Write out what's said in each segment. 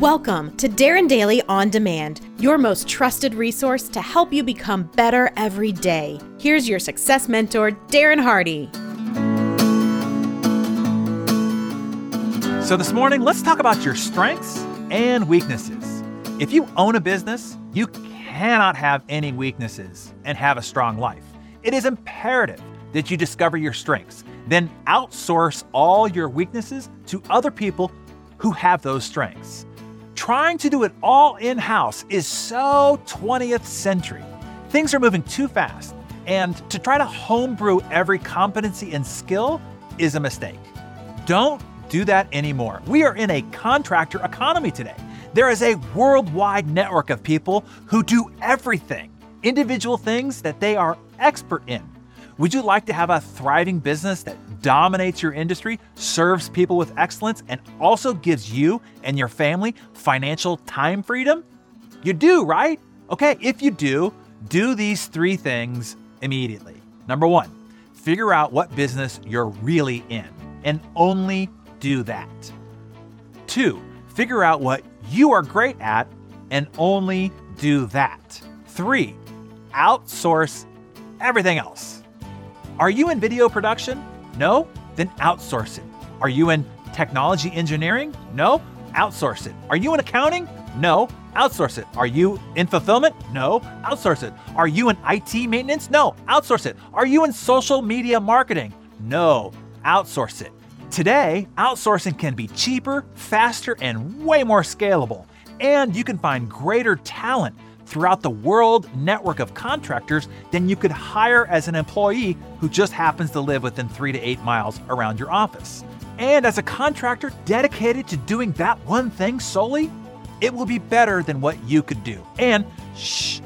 Welcome to Darren Daily On Demand, your most trusted resource to help you become better every day. Here's your success mentor, Darren Hardy. So, this morning, let's talk about your strengths and weaknesses. If you own a business, you cannot have any weaknesses and have a strong life. It is imperative that you discover your strengths, then outsource all your weaknesses to other people who have those strengths. Trying to do it all in house is so 20th century. Things are moving too fast, and to try to homebrew every competency and skill is a mistake. Don't do that anymore. We are in a contractor economy today. There is a worldwide network of people who do everything, individual things that they are expert in. Would you like to have a thriving business that dominates your industry, serves people with excellence, and also gives you and your family financial time freedom? You do, right? Okay, if you do, do these three things immediately. Number one, figure out what business you're really in and only do that. Two, figure out what you are great at and only do that. Three, outsource everything else. Are you in video production? No? Then outsource it. Are you in technology engineering? No? Outsource it. Are you in accounting? No. Outsource it. Are you in fulfillment? No. Outsource it. Are you in IT maintenance? No. Outsource it. Are you in social media marketing? No. Outsource it. Today, outsourcing can be cheaper, faster, and way more scalable. And you can find greater talent throughout the world network of contractors than you could hire as an employee who just happens to live within three to eight miles around your office. And as a contractor dedicated to doing that one thing solely, it will be better than what you could do. And shh,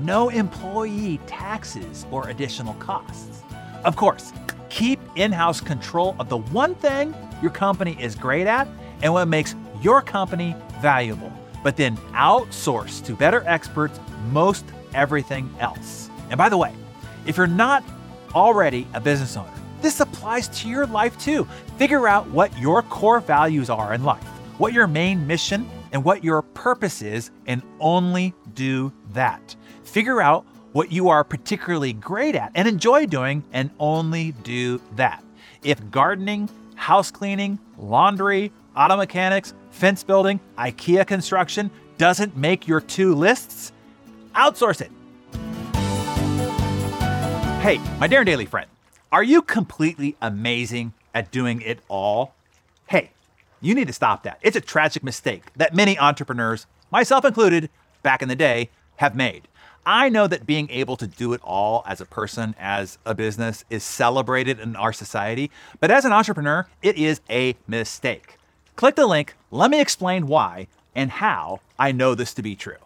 no employee taxes or additional costs. Of course, keep in house control of the one thing your company is great at and what makes your company valuable but then outsource to better experts most everything else. And by the way, if you're not already a business owner, this applies to your life too. Figure out what your core values are in life, what your main mission and what your purpose is, and only do that. Figure out what you are particularly great at and enjoy doing, and only do that. If gardening, house cleaning, laundry, auto mechanics, fence building, IKEA construction doesn't make your two lists, outsource it. Hey, my Darren Daily friend, are you completely amazing at doing it all? Hey, you need to stop that. It's a tragic mistake that many entrepreneurs, myself included, back in the day, have made. I know that being able to do it all as a person, as a business, is celebrated in our society, but as an entrepreneur, it is a mistake. Click the link, let me explain why and how I know this to be true.